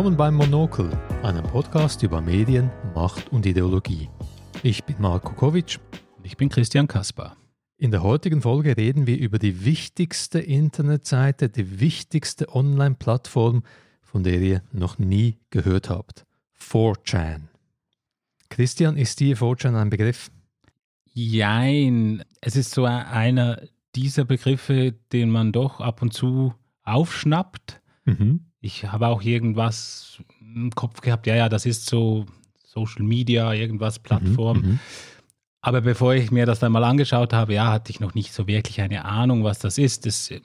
Willkommen beim Monokel, einem Podcast über Medien, Macht und Ideologie. Ich bin Marco Kovic. Und ich bin Christian Kaspar. In der heutigen Folge reden wir über die wichtigste Internetseite, die wichtigste Online-Plattform, von der ihr noch nie gehört habt. 4chan. Christian, ist dir 4chan ein Begriff? Jein. Es ist so einer dieser Begriffe, den man doch ab und zu aufschnappt. Mhm. Ich habe auch irgendwas im Kopf gehabt, ja, ja, das ist so Social Media, irgendwas, mhm, Plattform. Mhm, Aber bevor ich mir das dann mal angeschaut habe, ja, hatte ich noch nicht so wirklich eine Ahnung, was das ist. Das, ich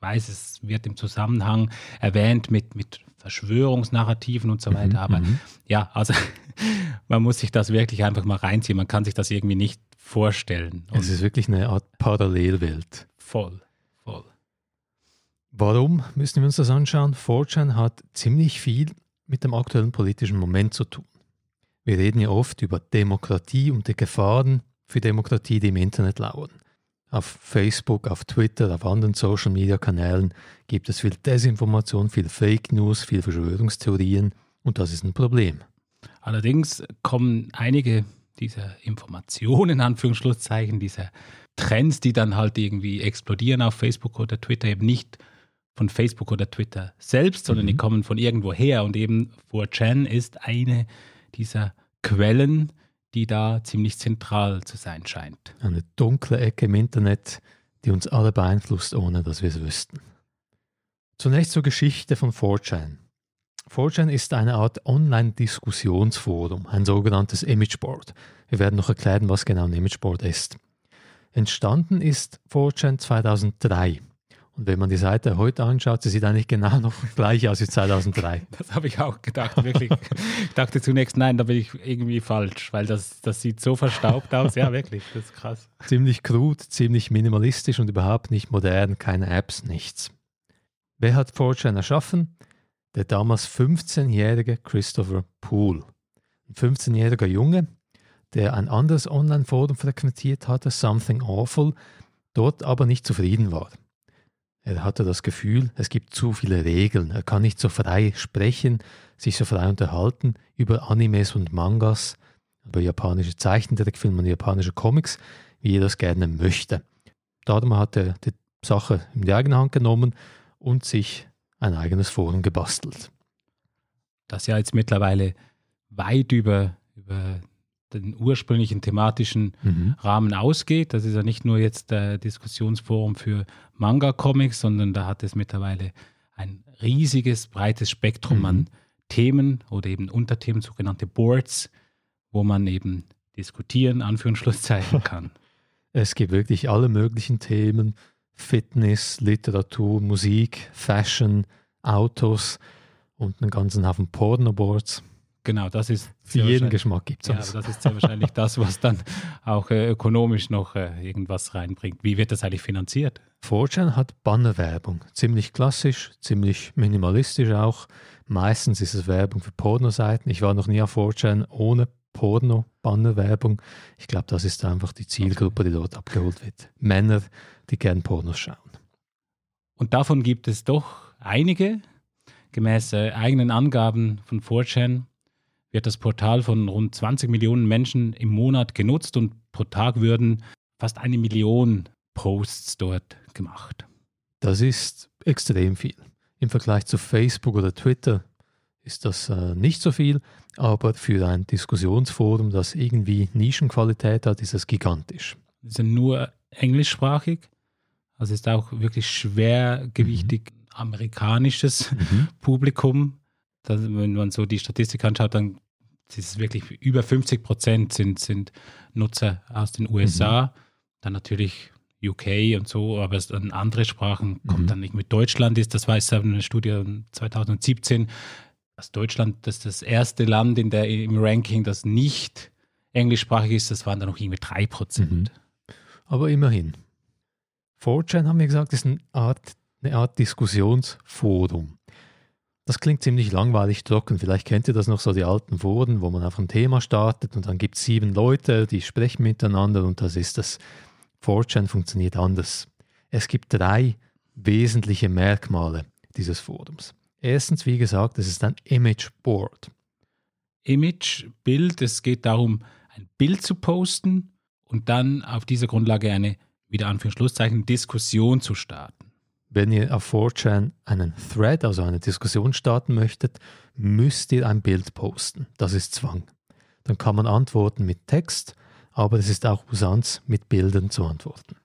weiß, es wird im Zusammenhang erwähnt mit, mit Verschwörungsnarrativen und so weiter. Mhm, aber mhm. ja, also man muss sich das wirklich einfach mal reinziehen. Man kann sich das irgendwie nicht vorstellen. Und es ist wirklich eine Art Parallelwelt. Voll. Warum müssen wir uns das anschauen? 4chan hat ziemlich viel mit dem aktuellen politischen Moment zu tun. Wir reden ja oft über Demokratie und die Gefahren für Demokratie, die im Internet lauern. Auf Facebook, auf Twitter, auf anderen Social-Media-Kanälen gibt es viel Desinformation, viel Fake News, viel Verschwörungstheorien und das ist ein Problem. Allerdings kommen einige dieser Informationen, in Anführungsschlusszeichen, dieser Trends, die dann halt irgendwie explodieren auf Facebook oder Twitter, eben nicht von Facebook oder Twitter selbst, sondern mhm. die kommen von irgendwo her und eben 4chan ist eine dieser Quellen, die da ziemlich zentral zu sein scheint. Eine dunkle Ecke im Internet, die uns alle beeinflusst, ohne dass wir es wüssten. Zunächst zur Geschichte von 4chan. 4chan ist eine Art Online-Diskussionsforum, ein sogenanntes Imageboard. Wir werden noch erklären, was genau ein Imageboard ist. Entstanden ist 4chan 2003 und wenn man die Seite heute anschaut, sie sieht eigentlich genau noch gleich aus wie 2003. Das habe ich auch gedacht, wirklich. ich dachte zunächst, nein, da bin ich irgendwie falsch, weil das, das sieht so verstaubt aus. Ja, wirklich, das ist krass. Ziemlich krud, ziemlich minimalistisch und überhaupt nicht modern, keine Apps, nichts. Wer hat 4chan erschaffen? Der damals 15-jährige Christopher Poole. Ein 15-jähriger Junge, der ein anderes Online-Forum frequentiert hatte, Something Awful, dort aber nicht zufrieden war. Er hatte das Gefühl, es gibt zu viele Regeln. Er kann nicht so frei sprechen, sich so frei unterhalten über Animes und Mangas, über japanische Zeichentrickfilme und japanische Comics, wie er das gerne möchte. Darum hat er die Sache in die eigene Hand genommen und sich ein eigenes Forum gebastelt. Das ja jetzt mittlerweile weit über, über den ursprünglichen thematischen mhm. Rahmen ausgeht. Das ist ja nicht nur jetzt der Diskussionsforum für Manga-Comics, sondern da hat es mittlerweile ein riesiges, breites Spektrum mhm. an Themen oder eben Unterthemen, sogenannte Boards, wo man eben diskutieren, Anführungsschlusszeichen kann. Es gibt wirklich alle möglichen Themen, Fitness, Literatur, Musik, Fashion, Autos und einen ganzen Haufen Pornoboards. Genau, das ist. Für jeden Geschmack gibt es ja, das ist sehr wahrscheinlich das, was dann auch äh, ökonomisch noch äh, irgendwas reinbringt. Wie wird das eigentlich finanziert? 4chan hat Bannerwerbung. Ziemlich klassisch, ziemlich minimalistisch auch. Meistens ist es Werbung für Pornoseiten. Ich war noch nie auf 4chan ohne Porno-Bannerwerbung. Ich glaube, das ist einfach die Zielgruppe, die dort abgeholt wird. Männer, die gern Pornos schauen. Und davon gibt es doch einige. Gemäß äh, eigenen Angaben von 4chan wird das Portal von rund 20 Millionen Menschen im Monat genutzt und pro Tag würden fast eine Million Posts dort gemacht. Das ist extrem viel. Im Vergleich zu Facebook oder Twitter ist das äh, nicht so viel, aber für ein Diskussionsforum, das irgendwie Nischenqualität hat, ist es gigantisch. Wir sind nur englischsprachig, also ist auch wirklich schwergewichtig mhm. amerikanisches mhm. Publikum das, wenn man so die Statistik anschaut, dann ist es wirklich über 50 Prozent sind, sind Nutzer aus den USA. Mhm. Dann natürlich UK und so, aber es dann andere Sprachen kommt mhm. dann nicht mit Deutschland ist. Das war jetzt eine Studie 2017, dass Deutschland das ist das erste Land in der, im Ranking, das nicht englischsprachig ist. Das waren dann noch irgendwie drei Prozent. Mhm. Aber immerhin. 4chan haben wir gesagt, ist eine Art, eine Art Diskussionsforum. Das klingt ziemlich langweilig trocken. Vielleicht kennt ihr das noch so, die alten Foren, wo man auf ein Thema startet und dann gibt es sieben Leute, die sprechen miteinander und das ist das. 4chan funktioniert anders. Es gibt drei wesentliche Merkmale dieses Forums. Erstens, wie gesagt, es ist ein Imageboard. Image, Bild, es geht darum, ein Bild zu posten und dann auf dieser Grundlage eine, wieder Anführungszeichen, Diskussion zu starten. Wenn ihr auf 4chan einen Thread, also eine Diskussion starten möchtet, müsst ihr ein Bild posten. Das ist Zwang. Dann kann man antworten mit Text, aber es ist auch Usanz, mit Bildern zu antworten.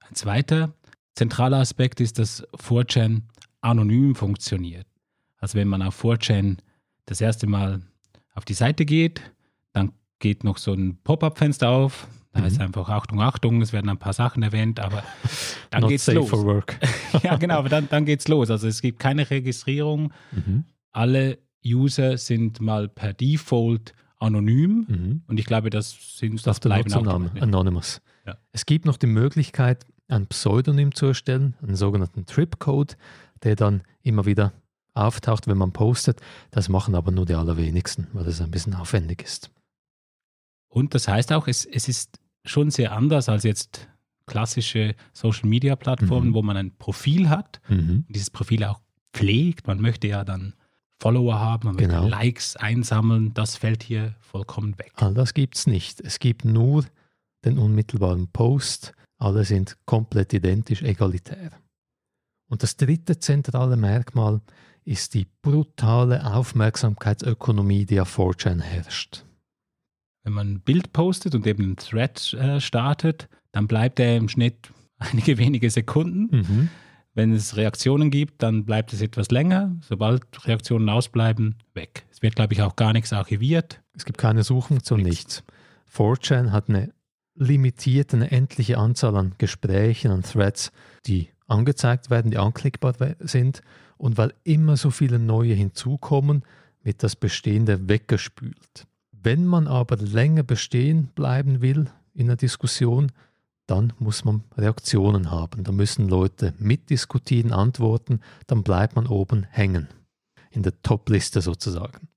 Ein zweiter zentraler Aspekt ist, dass 4chan anonym funktioniert. Also wenn man auf 4chan das erste Mal auf die Seite geht, dann geht noch so ein Pop-up-Fenster auf. Da mhm. ist einfach Achtung, Achtung, es werden ein paar Sachen erwähnt, aber dann Not geht's safe los. For work. ja, genau, aber dann, dann geht's los. Also es gibt keine Registrierung. Mhm. Alle User sind mal per Default anonym mhm. und ich glaube, das sind das bleiben auch Name, Anonymous. Ja. Es gibt noch die Möglichkeit, ein Pseudonym zu erstellen, einen sogenannten Trip-Code, der dann immer wieder auftaucht, wenn man postet. Das machen aber nur die allerwenigsten, weil das ein bisschen aufwendig ist. Und das heißt auch, es, es ist schon sehr anders als jetzt klassische Social-Media-Plattformen, mhm. wo man ein Profil hat mhm. und dieses Profil auch pflegt. Man möchte ja dann Follower haben, man genau. möchte Likes einsammeln. Das fällt hier vollkommen weg. All das gibt es nicht. Es gibt nur den unmittelbaren Post. Alle sind komplett identisch, egalitär. Und das dritte zentrale Merkmal ist die brutale Aufmerksamkeitsökonomie, die auf 4chan herrscht. Wenn man ein Bild postet und eben einen Thread äh, startet, dann bleibt er im Schnitt einige wenige Sekunden. Mhm. Wenn es Reaktionen gibt, dann bleibt es etwas länger. Sobald Reaktionen ausbleiben, weg. Es wird, glaube ich, auch gar nichts archiviert. Es gibt keine Suchfunktion, nichts. 4chan hat eine limitierte, eine endliche Anzahl an Gesprächen, an Threads, die angezeigt werden, die anklickbar sind. Und weil immer so viele neue hinzukommen, wird das Bestehende weggespült. Wenn man aber länger bestehen bleiben will in einer Diskussion, dann muss man Reaktionen haben. Da müssen Leute mitdiskutieren, antworten, dann bleibt man oben hängen. In der Top-Liste sozusagen.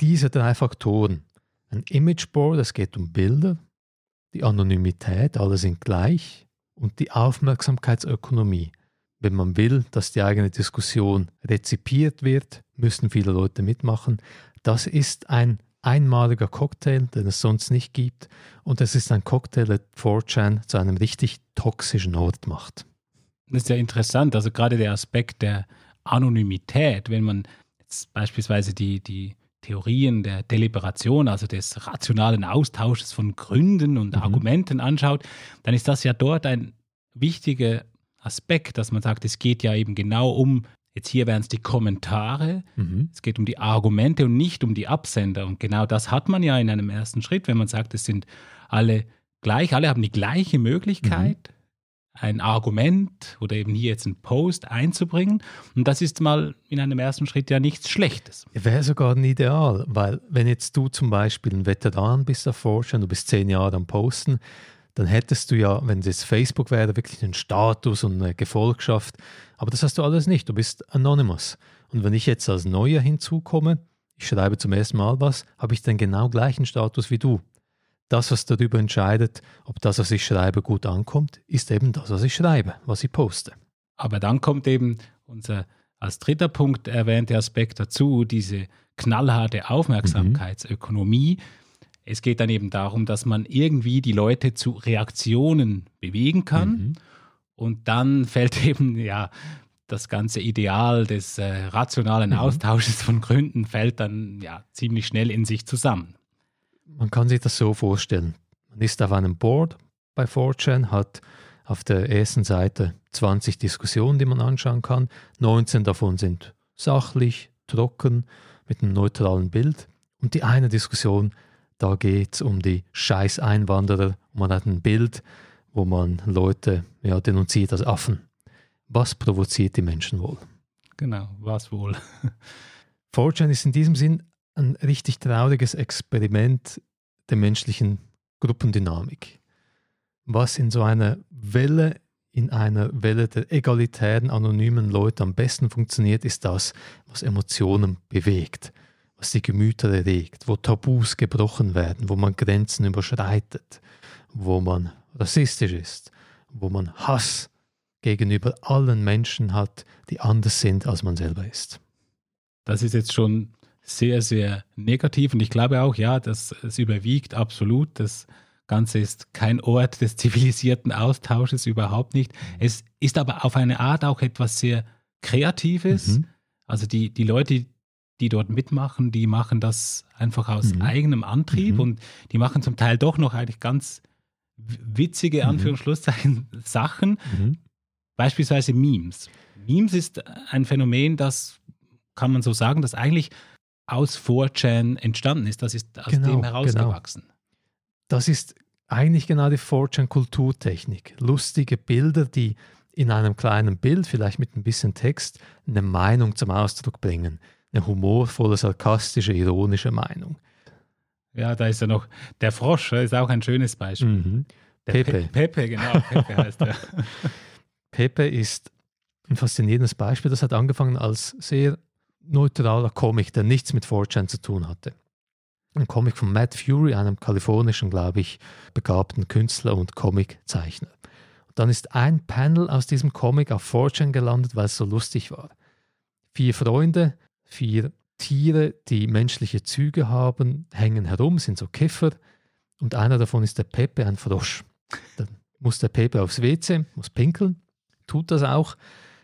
Diese drei Faktoren. Ein Imageboard, es geht um Bilder, die Anonymität, alle sind gleich und die Aufmerksamkeitsökonomie. Wenn man will, dass die eigene Diskussion rezipiert wird, müssen viele Leute mitmachen. Das ist ein einmaliger Cocktail, den es sonst nicht gibt. Und es ist ein Cocktail, der 4chan zu einem richtig toxischen Ort macht. Das ist ja interessant. Also gerade der Aspekt der Anonymität, wenn man jetzt beispielsweise die, die Theorien der Deliberation, also des rationalen Austausches von Gründen und mhm. Argumenten anschaut, dann ist das ja dort ein wichtiger Aspekt, dass man sagt, es geht ja eben genau um, jetzt hier wären es die Kommentare, mhm. es geht um die Argumente und nicht um die Absender. Und genau das hat man ja in einem ersten Schritt, wenn man sagt, es sind alle gleich, alle haben die gleiche Möglichkeit, mhm. ein Argument oder eben hier jetzt einen Post einzubringen. Und das ist mal in einem ersten Schritt ja nichts Schlechtes. Wäre sogar ein Ideal, weil wenn jetzt du zum Beispiel ein Veteran bist, erforschen, du bist zehn Jahre am Posten, dann hättest du ja, wenn es jetzt Facebook wäre, wirklich einen Status und eine Gefolgschaft. Aber das hast du alles nicht. Du bist anonymous. Und wenn ich jetzt als Neuer hinzukomme, ich schreibe zum ersten Mal was, habe ich den genau gleichen Status wie du. Das, was darüber entscheidet, ob das, was ich schreibe, gut ankommt, ist eben das, was ich schreibe, was ich poste. Aber dann kommt eben unser als dritter Punkt erwähnte Aspekt dazu, diese knallharte Aufmerksamkeitsökonomie. Mhm es geht dann eben darum, dass man irgendwie die Leute zu Reaktionen bewegen kann. Mhm. Und dann fällt eben, ja, das ganze Ideal des äh, rationalen mhm. Austausches von Gründen fällt dann ja ziemlich schnell in sich zusammen. Man kann sich das so vorstellen. Man ist auf einem Board bei 4chan, hat auf der ersten Seite 20 Diskussionen, die man anschauen kann. 19 davon sind sachlich, trocken, mit einem neutralen Bild. Und die eine Diskussion da geht es um die scheiß Einwanderer. Man hat ein Bild, wo man Leute ja, denunziert als Affen. Was provoziert die Menschen wohl? Genau, was wohl? 4chan ist in diesem Sinn ein richtig trauriges Experiment der menschlichen Gruppendynamik. Was in so einer Welle, in einer Welle der egalitären, anonymen Leute am besten funktioniert, ist das, was Emotionen bewegt was die Gemüter erregt, wo Tabus gebrochen werden, wo man Grenzen überschreitet, wo man rassistisch ist, wo man Hass gegenüber allen Menschen hat, die anders sind, als man selber ist. Das ist jetzt schon sehr, sehr negativ und ich glaube auch, ja, dass es überwiegt absolut. Das Ganze ist kein Ort des zivilisierten Austausches, überhaupt nicht. Es ist aber auf eine Art auch etwas sehr Kreatives. Mhm. Also die, die Leute, die dort mitmachen, die machen das einfach aus mhm. eigenem Antrieb mhm. und die machen zum Teil doch noch eigentlich ganz witzige, mhm. Anführungsschlusszeichen, Sachen. Mhm. Beispielsweise Memes. Memes ist ein Phänomen, das kann man so sagen, das eigentlich aus 4chan entstanden ist. Das ist aus genau, dem herausgewachsen. Genau. Das ist eigentlich genau die 4chan-Kulturtechnik. Lustige Bilder, die in einem kleinen Bild, vielleicht mit ein bisschen Text, eine Meinung zum Ausdruck bringen eine humorvolle, sarkastische, ironische Meinung. Ja, da ist ja noch der Frosch, ist auch ein schönes Beispiel. Mhm. Pepe. Pe Pepe, genau, Pepe heißt er. Pepe ist ein faszinierendes Beispiel. Das hat angefangen als sehr neutraler Comic, der nichts mit 4chan zu tun hatte. Ein Comic von Matt Fury, einem kalifornischen, glaube ich, begabten Künstler und Comiczeichner. Und dann ist ein Panel aus diesem Comic auf 4chan gelandet, weil es so lustig war. Vier Freunde, Vier Tiere, die menschliche Züge haben, hängen herum, sind so Kiffer. Und einer davon ist der Pepe, ein Frosch. Dann muss der Pepe aufs WC, muss pinkeln, tut das auch.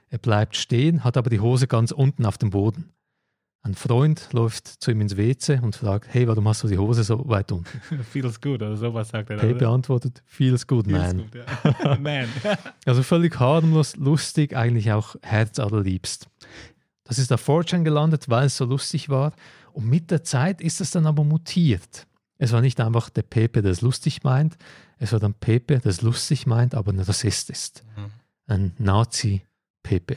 Er bleibt stehen, hat aber die Hose ganz unten auf dem Boden. Ein Freund läuft zu ihm ins WC und fragt, hey, warum hast du die Hose so weit unten? feels good oder sowas sagt er. Pepe antwortet, feels good, feels man. Good, ja. man. also völlig harmlos, lustig, eigentlich auch herzallerliebst. Das ist auf 4chan gelandet, weil es so lustig war. Und mit der Zeit ist es dann aber mutiert. Es war nicht einfach der Pepe, der es lustig meint, es war dann Pepe, der es lustig meint, aber ein Rassist ist. Mhm. Ein Nazi-Pepe,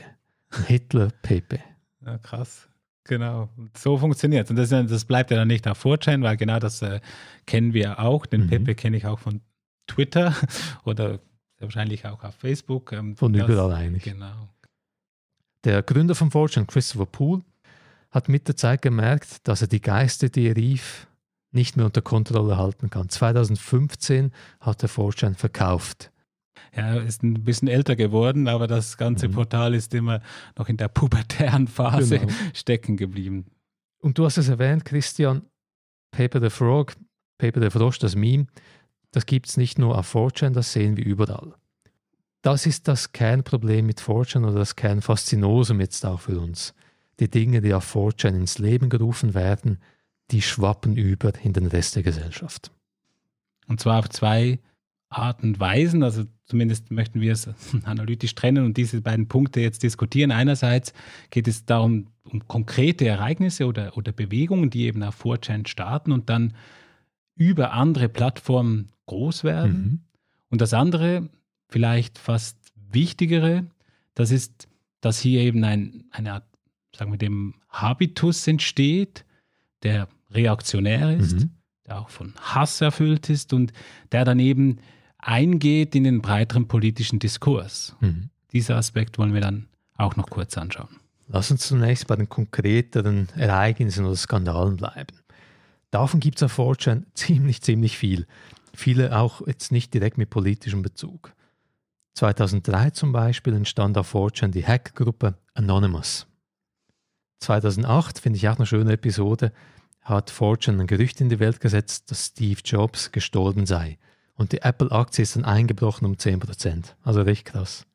ein Hitler-Pepe. Ja, krass. Genau, so funktioniert es. Und das, das, bleibt ja dann nicht auf 4chan, weil genau das äh, kennen wir auch. Den mhm. Pepe kenne ich auch von Twitter oder wahrscheinlich auch auf Facebook. Ähm, von das, überall eigentlich. Genau. Der Gründer von Fortune, Christopher Poole, hat mit der Zeit gemerkt, dass er die Geister, die er rief, nicht mehr unter Kontrolle halten kann. 2015 hat er Fortune verkauft. Ja, er ist ein bisschen älter geworden, aber das ganze mhm. Portal ist immer noch in der pubertären Phase genau. stecken geblieben. Und du hast es erwähnt, Christian, Paper the Frog, Paper the Frosch, das Meme, das gibt es nicht nur auf 4chan, das sehen wir überall das ist das Kernproblem mit 4chan oder das Kernfaszinosum jetzt auch für uns. Die Dinge, die auf 4chan ins Leben gerufen werden, die schwappen über in den Rest der Gesellschaft. Und zwar auf zwei Arten und Weisen, also zumindest möchten wir es analytisch trennen und diese beiden Punkte jetzt diskutieren. Einerseits geht es darum, um konkrete Ereignisse oder, oder Bewegungen, die eben auf 4chan starten und dann über andere Plattformen groß werden. Mhm. Und das andere vielleicht fast wichtigere, das ist, dass hier eben ein, eine Art, sagen wir dem, Habitus entsteht, der reaktionär ist, mhm. der auch von Hass erfüllt ist und der dann eben eingeht in den breiteren politischen Diskurs. Mhm. Dieser Aspekt wollen wir dann auch noch kurz anschauen. Lass uns zunächst bei den konkreteren Ereignissen oder Skandalen bleiben. Davon gibt es auf 4 ziemlich, ziemlich viel. Viele auch jetzt nicht direkt mit politischem Bezug. 2003 zum Beispiel entstand auf 4chan die Hackgruppe Anonymous. 2008, finde ich auch eine schöne Episode, hat 4chan ein Gerücht in die Welt gesetzt, dass Steve Jobs gestorben sei. Und die Apple-Aktie ist dann eingebrochen um 10%. Also recht krass.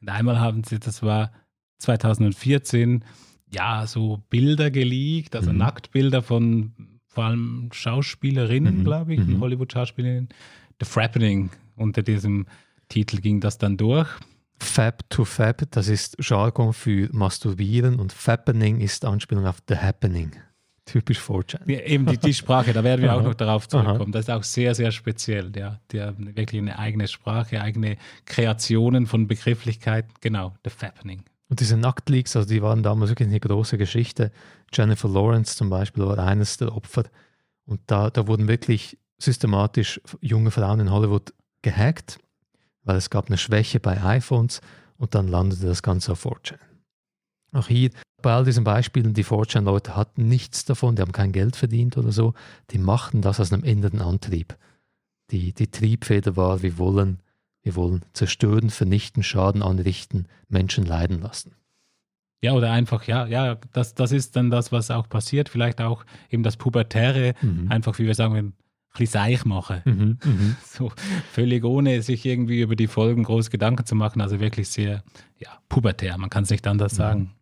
Und einmal haben sie, das war 2014, ja, so Bilder geleakt, also mhm. Nacktbilder von vor allem Schauspielerinnen, mhm. glaube ich, mhm. Hollywood-Schauspielerinnen. The Frappening unter diesem Titel ging das dann durch. Fab to Fab, das ist Jargon für Masturbieren und Fappening ist Anspielung auf The Happening. Typisch 4chan. Ja, eben die, die Sprache, da werden wir auch noch darauf zurückkommen. Das ist auch sehr, sehr speziell. Ja. Die haben wirklich eine eigene Sprache, eigene Kreationen von Begrifflichkeiten. Genau, The Fappening. Und diese Nacktleaks, also die waren damals wirklich eine große Geschichte. Jennifer Lawrence zum Beispiel war eines der Opfer. Und da, da wurden wirklich systematisch junge Frauen in Hollywood gehackt weil es gab eine Schwäche bei iPhones und dann landete das Ganze auf 4chan. Auch hier, bei all diesen Beispielen, die 4chan-Leute hatten nichts davon, die haben kein Geld verdient oder so, die machten das aus einem inneren Antrieb. Die, die Triebfeder war, wir wollen, Wir wollen zerstören, vernichten, Schaden anrichten, Menschen leiden lassen. Ja, oder einfach, ja, ja, das, das ist dann das, was auch passiert. Vielleicht auch eben das Pubertäre, mhm. einfach, wie wir sagen, bisschen seich machen. Mhm, mhm. So völlig ohne sich irgendwie über die Folgen groß Gedanken zu machen. Also wirklich sehr, ja, pubertär, man kann es nicht anders sagen.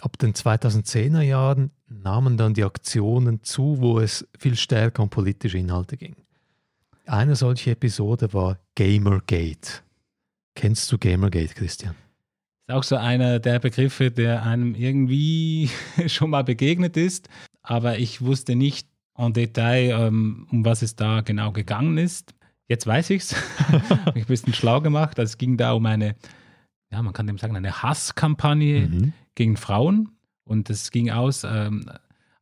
Ab den 2010er Jahren nahmen dann die Aktionen zu, wo es viel stärker um politische Inhalte ging. Eine solche Episode war Gamergate. Kennst du Gamergate, Christian? Ist auch so einer der Begriffe, der einem irgendwie schon mal begegnet ist, aber ich wusste nicht en Detail, ähm, um was es da genau gegangen ist. Jetzt weiß ich es. ich ein bisschen schlau gemacht. Also es ging da um eine, ja, man kann dem sagen, eine Hasskampagne mhm. gegen Frauen. Und es ging aus, ähm,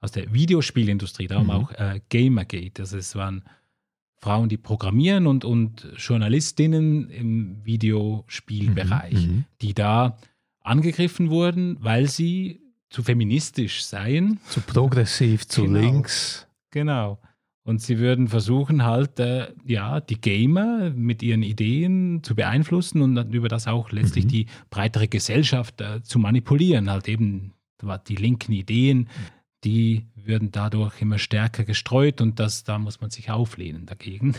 aus der Videospielindustrie, darum mhm. auch äh, Gamergate. Also es waren Frauen, die programmieren und, und Journalistinnen im Videospielbereich, mhm, mhm, die da angegriffen wurden, weil sie zu feministisch seien. Zu progressiv, zu genau, links. Genau. Und sie würden versuchen, halt, äh, ja, die Gamer mit ihren Ideen zu beeinflussen und über das auch letztlich mhm. die breitere Gesellschaft äh, zu manipulieren. Halt eben die linken Ideen, die würden dadurch immer stärker gestreut und das, da muss man sich auflehnen dagegen.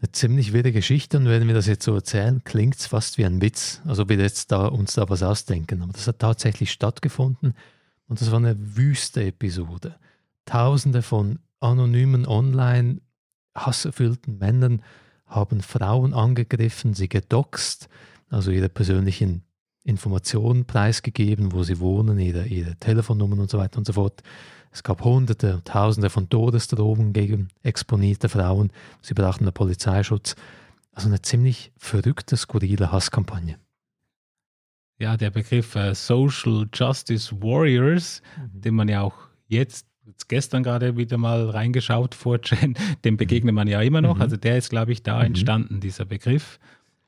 Eine ziemlich wilde Geschichte und wenn wir das jetzt so erzählen, klingt es fast wie ein Witz, also wir jetzt da, uns da was ausdenken. Aber das hat tatsächlich stattgefunden und das war eine wüste Episode. Tausende von anonymen Online hasserfüllten Männern haben Frauen angegriffen, sie gedoxt, also ihre persönlichen Informationen preisgegeben, wo sie wohnen, ihre, ihre Telefonnummern und so weiter und so fort. Es gab Hunderte, Tausende von Todesdrohungen gegen exponierte Frauen. Sie brachten den Polizeischutz. Also eine ziemlich verrückte, skurrile Hasskampagne. Ja, der Begriff äh, Social Justice Warriors, mhm. den man ja auch jetzt, jetzt gestern gerade wieder mal reingeschaut vor Jen, dem begegnet man ja immer noch. Mhm. Also der ist, glaube ich, da mhm. entstanden, dieser Begriff.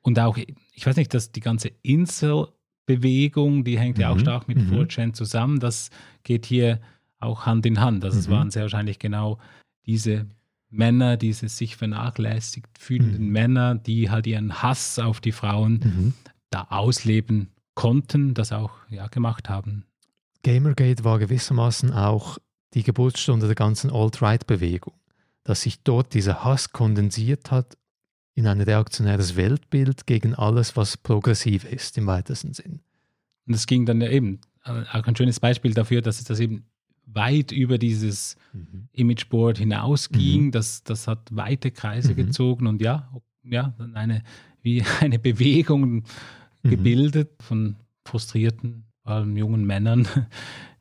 Und auch, ich weiß nicht, dass die ganze Insel-Bewegung, die hängt ja auch mhm. stark mit mhm. 4chan zusammen. Das geht hier auch Hand in Hand. Also mhm. es waren sehr wahrscheinlich genau diese Männer, diese sich vernachlässigt fühlenden mhm. Männer, die halt ihren Hass auf die Frauen mhm. da ausleben konnten, das auch ja, gemacht haben. Gamergate war gewissermaßen auch die Geburtsstunde der ganzen Alt-Right-Bewegung, dass sich dort dieser Hass kondensiert hat in ein reaktionäres Weltbild gegen alles, was progressiv ist im weitesten Sinn. Und es ging dann eben, äh, auch ein schönes Beispiel dafür, dass es das eben weit über dieses mhm. Imageboard hinausging. Mhm. Das, das hat weite Kreise mhm. gezogen und ja, ja, eine, wie eine Bewegung mhm. gebildet von frustrierten, vor allem jungen Männern,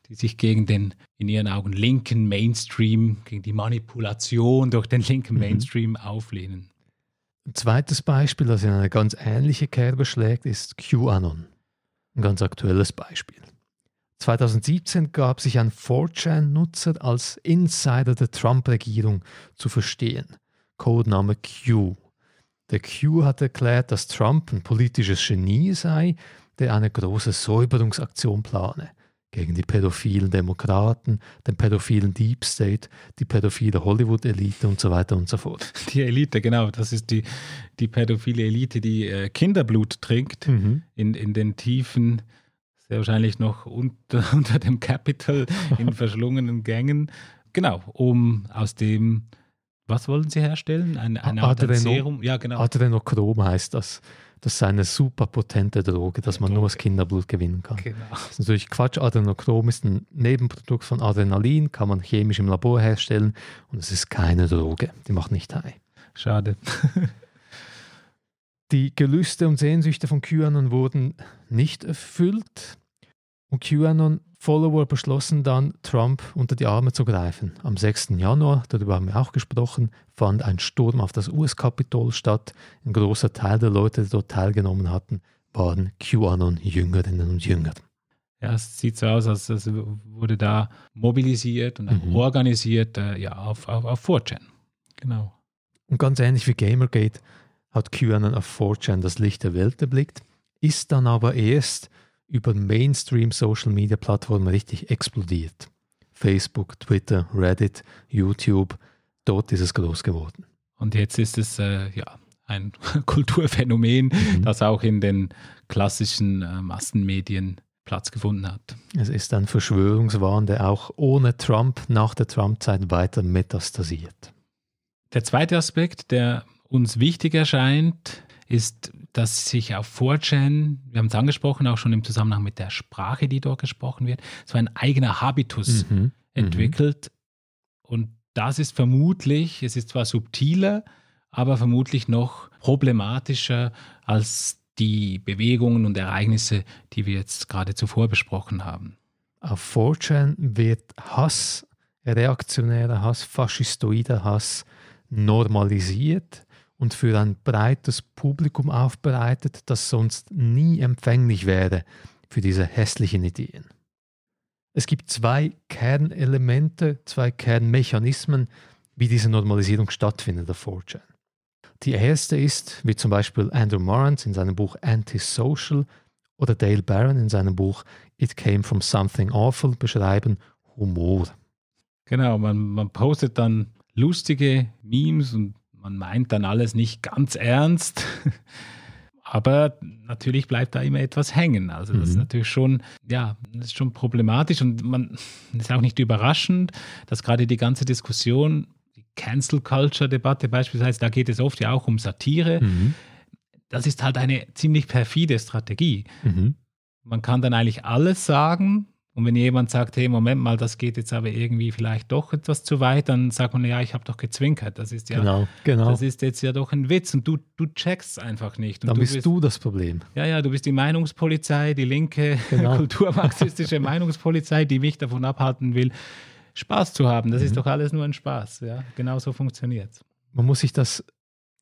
die sich gegen den in ihren Augen linken Mainstream, gegen die Manipulation durch den linken mhm. Mainstream auflehnen. Ein zweites Beispiel, das in eine ganz ähnliche Kerbe schlägt, ist QAnon. Ein ganz aktuelles Beispiel. 2017 gab sich ein 4chan-Nutzer als Insider der Trump-Regierung zu verstehen. Codename Q. Der Q hat erklärt, dass Trump ein politisches Genie sei, der eine große Säuberungsaktion plane gegen die pädophilen Demokraten, den pädophilen Deep State, die pädophile Hollywood-Elite und so weiter und so fort. Die Elite, genau, das ist die, die pädophile Elite, die äh, Kinderblut trinkt mhm. in, in den Tiefen sehr wahrscheinlich noch unter, unter dem Capital in verschlungenen Gängen. Genau, um aus dem, was wollen Sie herstellen? Ein, Art Adreno, Serum? Ja, genau. Adrenochrom heißt das. Das ist eine super potente Droge, dass man Droge. nur aus Kinderblut gewinnen kann. Genau. Das ist natürlich Quatsch. Adrenochrom ist ein Nebenprodukt von Adrenalin, kann man chemisch im Labor herstellen und es ist keine Droge. Die macht nicht high. Schade. Die Gelüste und Sehnsüchte von QAnon wurden nicht erfüllt und QAnon-Follower beschlossen dann, Trump unter die Arme zu greifen. Am 6. Januar, darüber haben wir auch gesprochen, fand ein Sturm auf das US-Kapitol statt. Ein großer Teil der Leute, die dort teilgenommen hatten, waren QAnon-Jüngerinnen und Jünger. Ja, es sieht so aus, als wurde da mobilisiert und mhm. organisiert äh, ja, auf, auf, auf 4chan. Genau. Und ganz ähnlich wie Gamergate hat QAnon auf 4chan das Licht der Welt erblickt, ist dann aber erst über Mainstream-Social-Media-Plattformen richtig explodiert. Facebook, Twitter, Reddit, YouTube, dort ist es groß geworden. Und jetzt ist es äh, ja ein Kulturphänomen, mhm. das auch in den klassischen äh, Massenmedien Platz gefunden hat. Es ist ein Verschwörungswahn, der auch ohne Trump nach der Trump-Zeit weiter metastasiert. Der zweite Aspekt, der uns wichtig erscheint, ist, dass sich auf 4chan, wir haben es angesprochen, auch schon im Zusammenhang mit der Sprache, die dort gesprochen wird, so ein eigener Habitus mhm. mhm. entwickelt. Und das ist vermutlich, es ist zwar subtiler, aber vermutlich noch problematischer als die Bewegungen und Ereignisse, die wir jetzt gerade zuvor besprochen haben. Auf 4chan wird Hass, reaktionärer Hass, faschistoider Hass normalisiert und für ein breites Publikum aufbereitet, das sonst nie empfänglich wäre für diese hässlichen Ideen. Es gibt zwei Kernelemente, zwei Kernmechanismen, wie diese Normalisierung stattfindet auf 4chan. Die erste ist, wie zum Beispiel Andrew Morans in seinem Buch Antisocial oder Dale Barron in seinem Buch It Came from Something Awful beschreiben, Humor. Genau, man, man postet dann lustige Memes und man meint dann alles nicht ganz ernst. Aber natürlich bleibt da immer etwas hängen. Also das mhm. ist natürlich schon, ja, das ist schon problematisch und man ist auch nicht überraschend, dass gerade die ganze Diskussion Cancel Culture Debatte beispielsweise, da geht es oft ja auch um Satire. Mhm. Das ist halt eine ziemlich perfide Strategie. Mhm. Man kann dann eigentlich alles sagen. Und wenn jemand sagt, hey, Moment mal, das geht jetzt aber irgendwie vielleicht doch etwas zu weit, dann sagt man, ja, ich habe doch gezwinkert. Das ist ja, genau, genau. das ist jetzt ja doch ein Witz und du, du checkst einfach nicht. Und dann du bist, bist, du das Problem. Ja, ja, du bist die Meinungspolizei, die linke genau. kulturmarxistische Meinungspolizei, die mich davon abhalten will, Spaß zu haben. Das mhm. ist doch alles nur ein Spaß. Ja? Genau so funktioniert es. Man muss sich das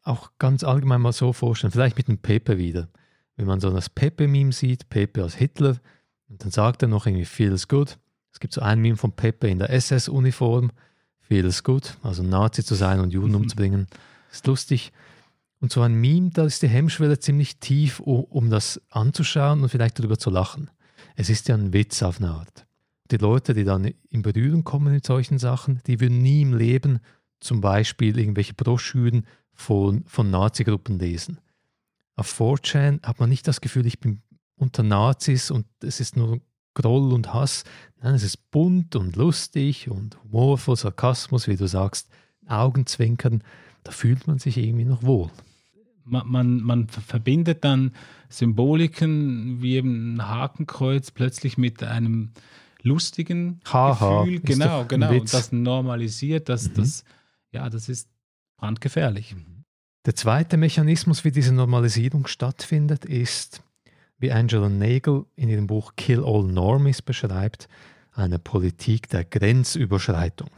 auch ganz allgemein mal so vorstellen, vielleicht mit dem Pepe wieder. Wenn man so das Pepe-Meme sieht, Pepe als Hitler, und dann sagt er noch irgendwie feels good. Es gibt so ein Meme von Pepe in der SS-Uniform, feels good, also Nazi zu sein und Juden mhm. umzubringen, ist lustig. Und so ein Meme, da ist die Hemmschwelle ziemlich tief, um das anzuschauen und vielleicht darüber zu lachen. Es ist ja ein Witz auf eine Art die Leute, die dann in Berührung kommen mit solchen Sachen, die würden nie im Leben zum Beispiel irgendwelche Broschüren von, von Nazi-Gruppen lesen. Auf 4chan hat man nicht das Gefühl, ich bin unter Nazis und es ist nur Groll und Hass. Nein, es ist bunt und lustig und humorvoll, Sarkasmus, wie du sagst, Augenzwinkern. Da fühlt man sich irgendwie noch wohl. Man, man, man verbindet dann Symboliken wie eben ein Hakenkreuz plötzlich mit einem lustigen Haha, Gefühl. Genau, genau. Und das normalisiert, das, mhm. das, ja, das ist brandgefährlich. Der zweite Mechanismus, wie diese Normalisierung stattfindet, ist, wie Angela Nagel in ihrem Buch Kill All Normies beschreibt, eine Politik der Grenzüberschreitung.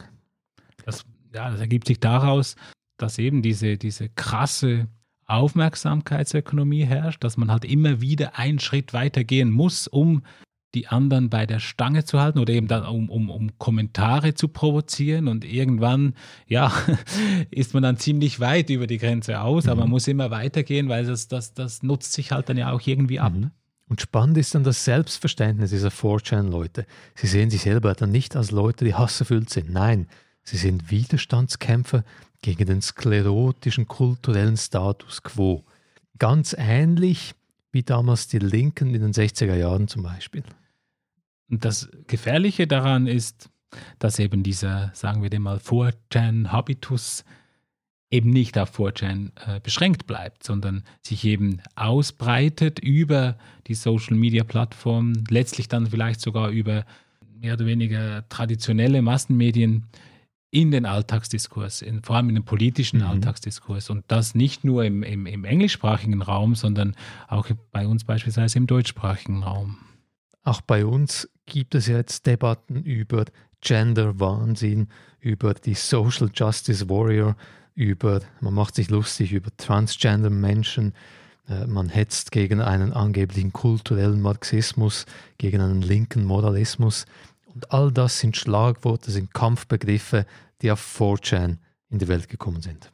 Das, ja, das ergibt sich daraus, dass eben diese, diese krasse Aufmerksamkeitsökonomie herrscht, dass man halt immer wieder einen Schritt weiter gehen muss, um die anderen bei der Stange zu halten oder eben dann, um, um, um Kommentare zu provozieren. Und irgendwann, ja, ist man dann ziemlich weit über die Grenze aus, mhm. aber man muss immer weitergehen, weil das, das, das nutzt sich halt dann ja auch irgendwie ab. Mhm. Und spannend ist dann das Selbstverständnis dieser 4chan-Leute. Sie sehen sich selber dann nicht als Leute, die hasserfüllt sind. Nein, sie sind Widerstandskämpfer gegen den sklerotischen kulturellen Status quo. Ganz ähnlich wie damals die Linken in den 60er Jahren zum Beispiel. Und das Gefährliche daran ist, dass eben dieser, sagen wir dem mal, 4chan-Habitus eben nicht auf 4chan äh, beschränkt bleibt, sondern sich eben ausbreitet über die Social-Media-Plattformen, letztlich dann vielleicht sogar über mehr oder weniger traditionelle Massenmedien in den Alltagsdiskurs, in, vor allem in den politischen mhm. Alltagsdiskurs. Und das nicht nur im, im, im englischsprachigen Raum, sondern auch bei uns beispielsweise im deutschsprachigen Raum. Auch bei uns gibt es jetzt Debatten über Gender-Wahnsinn, über die Social Justice Warrior, über, man macht sich lustig über Transgender-Menschen, äh, man hetzt gegen einen angeblichen kulturellen Marxismus, gegen einen linken Moralismus. Und all das sind Schlagworte, sind Kampfbegriffe, die auf 4chan in die Welt gekommen sind.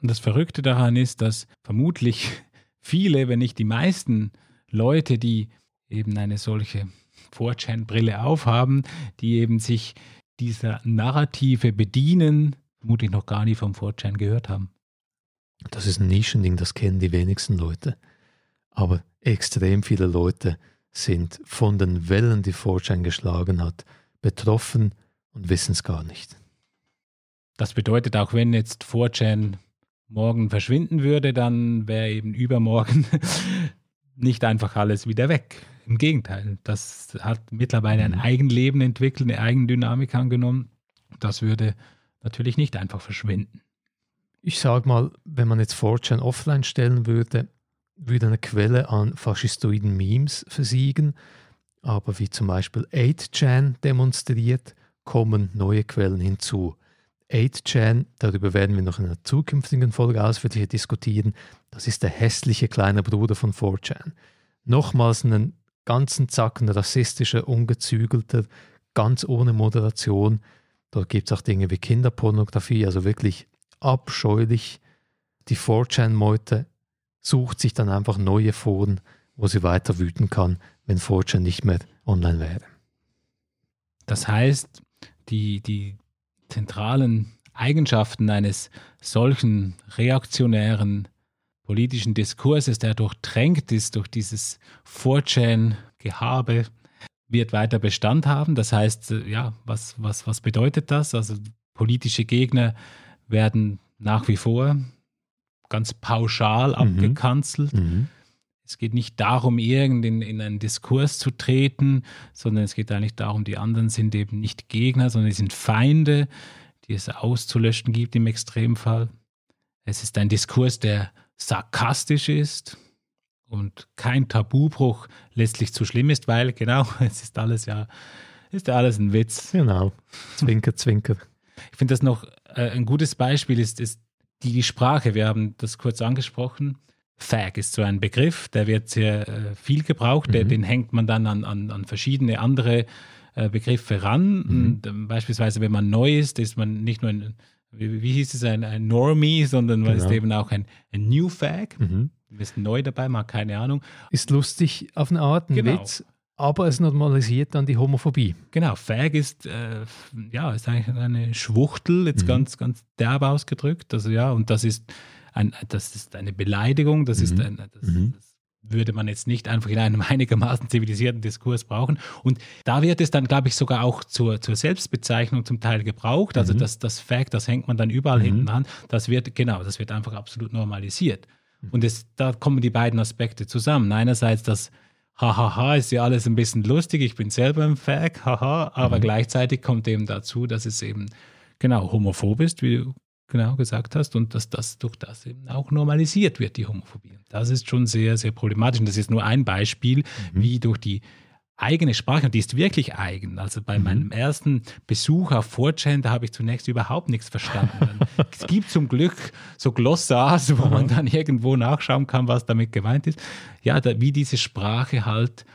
Und das Verrückte daran ist, dass vermutlich viele, wenn nicht die meisten Leute, die eben eine solche 4chan-Brille aufhaben, die eben sich dieser Narrative bedienen, vermutlich noch gar nie vom 4chan gehört haben. Das ist ein Nischending, das kennen die wenigsten Leute. Aber extrem viele Leute sind von den Wellen, die 4chan geschlagen hat, betroffen und wissen es gar nicht. Das bedeutet, auch wenn jetzt 4chan morgen verschwinden würde, dann wäre eben übermorgen nicht einfach alles wieder weg. Im Gegenteil, das hat mittlerweile ein mhm. Eigenleben entwickelt, eine Eigendynamik angenommen. Das würde natürlich nicht einfach verschwinden. Ich sage mal, wenn man jetzt 4chan offline stellen würde, würde eine Quelle an faschistoiden Memes versiegen, aber wie zum Beispiel 8chan demonstriert, kommen neue Quellen hinzu. 8chan, darüber werden wir noch in einer zukünftigen Folge ausführlicher diskutieren, das ist der hässliche kleine Bruder von 4chan. Nochmals einen ganzen Zacken rassistischer, ungezügelter, ganz ohne Moderation. Dort gibt es auch Dinge wie Kinderpornografie, also wirklich abscheulich. Die 4chan-Meute sucht sich dann einfach neue Foren, wo sie weiter wüten kann, wenn 4chan nicht mehr online wäre. Das heißt, die, die zentralen Eigenschaften eines solchen reaktionären politischen Diskurses, der durchtränkt ist durch dieses 4chan-Gehabe, wird weiter Bestand haben. Das heißt, äh, ja, was, was, was bedeutet das? Also politische Gegner werden nach wie vor ganz pauschal mhm. abgekanzelt. Mhm. Es geht nicht darum, irgend in, in einen Diskurs zu treten, sondern es geht eigentlich darum, die anderen sind eben nicht Gegner, sondern sie sind Feinde, die es auszulöschen gibt im Extremfall. Es ist ein Diskurs, der sarkastisch ist und kein Tabubruch letztlich zu schlimm ist, weil genau, es ist alles ja, ist ja alles ein Witz. Genau. Zwinker, zwinker. Ich finde das noch äh, ein gutes Beispiel ist, ist die Sprache. Wir haben das kurz angesprochen. Fag ist so ein Begriff, der wird sehr äh, viel gebraucht, mhm. der, den hängt man dann an, an, an verschiedene andere äh, Begriffe ran. Mhm. Und, äh, beispielsweise, wenn man neu ist, ist man nicht nur ein, wie, wie hieß es, ein, ein Normie, sondern genau. ist eben auch ein, ein New Fag. Mhm. Du bist neu dabei, mal keine Ahnung. Ist lustig auf eine Art, ein genau. Witz, aber es normalisiert dann die Homophobie. Genau, Fag ist, äh, ja, ist eigentlich eine Schwuchtel, jetzt mhm. ganz, ganz derb ausgedrückt. Also ja, und das ist, ein, das ist eine Beleidigung, das mhm. ist ein, das, mhm. das würde man jetzt nicht einfach in einem einigermaßen zivilisierten Diskurs brauchen. Und da wird es dann, glaube ich, sogar auch zur, zur Selbstbezeichnung zum Teil gebraucht. Also mhm. das, das Fact, das hängt man dann überall mhm. hinten an. Das wird, genau, das wird einfach absolut normalisiert. Mhm. Und es, da kommen die beiden Aspekte zusammen. Einerseits das Hahaha, ist ja alles ein bisschen lustig, ich bin selber ein Fag, haha, aber mhm. gleichzeitig kommt eben dazu, dass es eben genau homophob ist, wie du genau gesagt hast, und dass das durch das eben auch normalisiert wird, die Homophobie. Das ist schon sehr, sehr problematisch. Und das ist nur ein Beispiel, mhm. wie durch die eigene Sprache, und die ist wirklich eigen. Also bei mhm. meinem ersten Besuch auf 4chan, da habe ich zunächst überhaupt nichts verstanden. es gibt zum Glück so Glossars, wo man dann irgendwo nachschauen kann, was damit gemeint ist. Ja, da, wie diese Sprache halt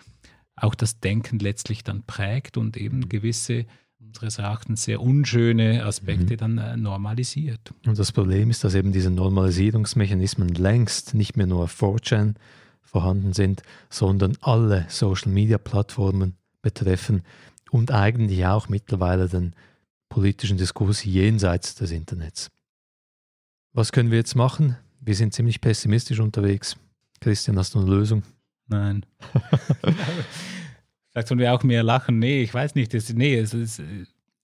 auch das Denken letztlich dann prägt und eben mhm. gewisse unseres Erachtens sehr unschöne Aspekte mhm. dann äh, normalisiert. Und das Problem ist, dass eben diese Normalisierungsmechanismen längst nicht mehr nur auf 4chan vorhanden sind, sondern alle Social-Media-Plattformen betreffen und eigentlich auch mittlerweile den politischen Diskurs jenseits des Internets. Was können wir jetzt machen? Wir sind ziemlich pessimistisch unterwegs. Christian, hast du eine Lösung? Nein. Vielleicht sollen wir auch mehr lachen. Nee, ich weiß nicht. Das, nee, es ist,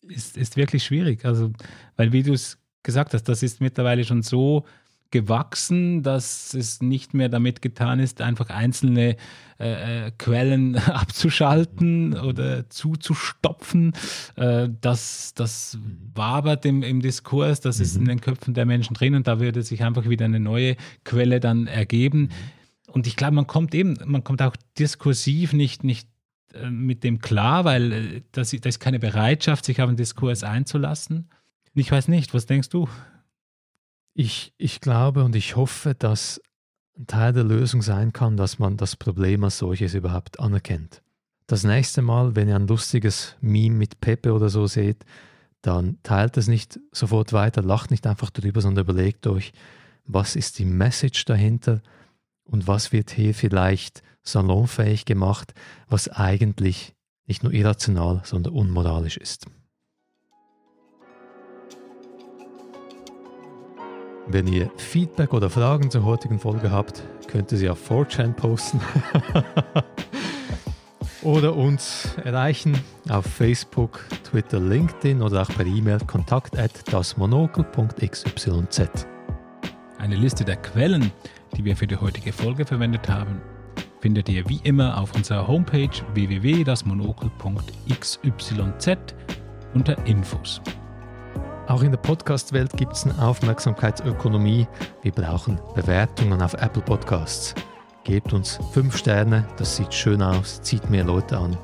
ist, ist wirklich schwierig. Also, weil wie du es gesagt hast, das ist mittlerweile schon so gewachsen, dass es nicht mehr damit getan ist, einfach einzelne äh, äh Quellen abzuschalten oder zuzustopfen. Äh, das, das wabert im, im Diskurs, das mhm. ist in den Köpfen der Menschen drin und da würde sich einfach wieder eine neue Quelle dann ergeben. Mhm. Und ich glaube, man kommt eben, man kommt auch diskursiv nicht, nicht mit dem klar, weil äh, da ist keine Bereitschaft, sich auf den Diskurs einzulassen. Ich weiß nicht, was denkst du? Ich, ich glaube und ich hoffe, dass ein Teil der Lösung sein kann, dass man das Problem als solches überhaupt anerkennt. Das nächste Mal, wenn ihr ein lustiges Meme mit Pepe oder so seht, dann teilt es nicht sofort weiter, lacht nicht einfach drüber, sondern überlegt euch, was ist die Message dahinter und was wird hier vielleicht salonfähig gemacht, was eigentlich nicht nur irrational, sondern unmoralisch ist. Wenn ihr Feedback oder Fragen zur heutigen Folge habt, könnt ihr sie auf 4chan posten oder uns erreichen auf Facebook, Twitter, LinkedIn oder auch per E-Mail kontakt at dasmonokel.xyz. Eine Liste der Quellen, die wir für die heutige Folge verwendet haben, findet ihr wie immer auf unserer Homepage www.dasmonokel.xyz unter Infos. Auch in der Podcast-Welt gibt es eine Aufmerksamkeitsökonomie. Wir brauchen Bewertungen auf Apple Podcasts. Gebt uns 5 Sterne, das sieht schön aus, zieht mehr Leute an.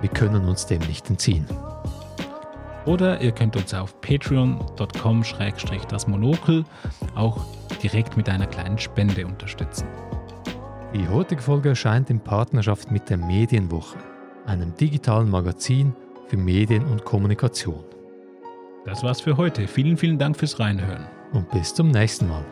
Wir können uns dem nicht entziehen. Oder ihr könnt uns auf patreon.com-das Monokel auch direkt mit einer kleinen Spende unterstützen. Die heutige Folge erscheint in Partnerschaft mit der Medienwoche, einem digitalen Magazin für Medien und Kommunikation. Das war's für heute. Vielen, vielen Dank fürs Reinhören. Und bis zum nächsten Mal.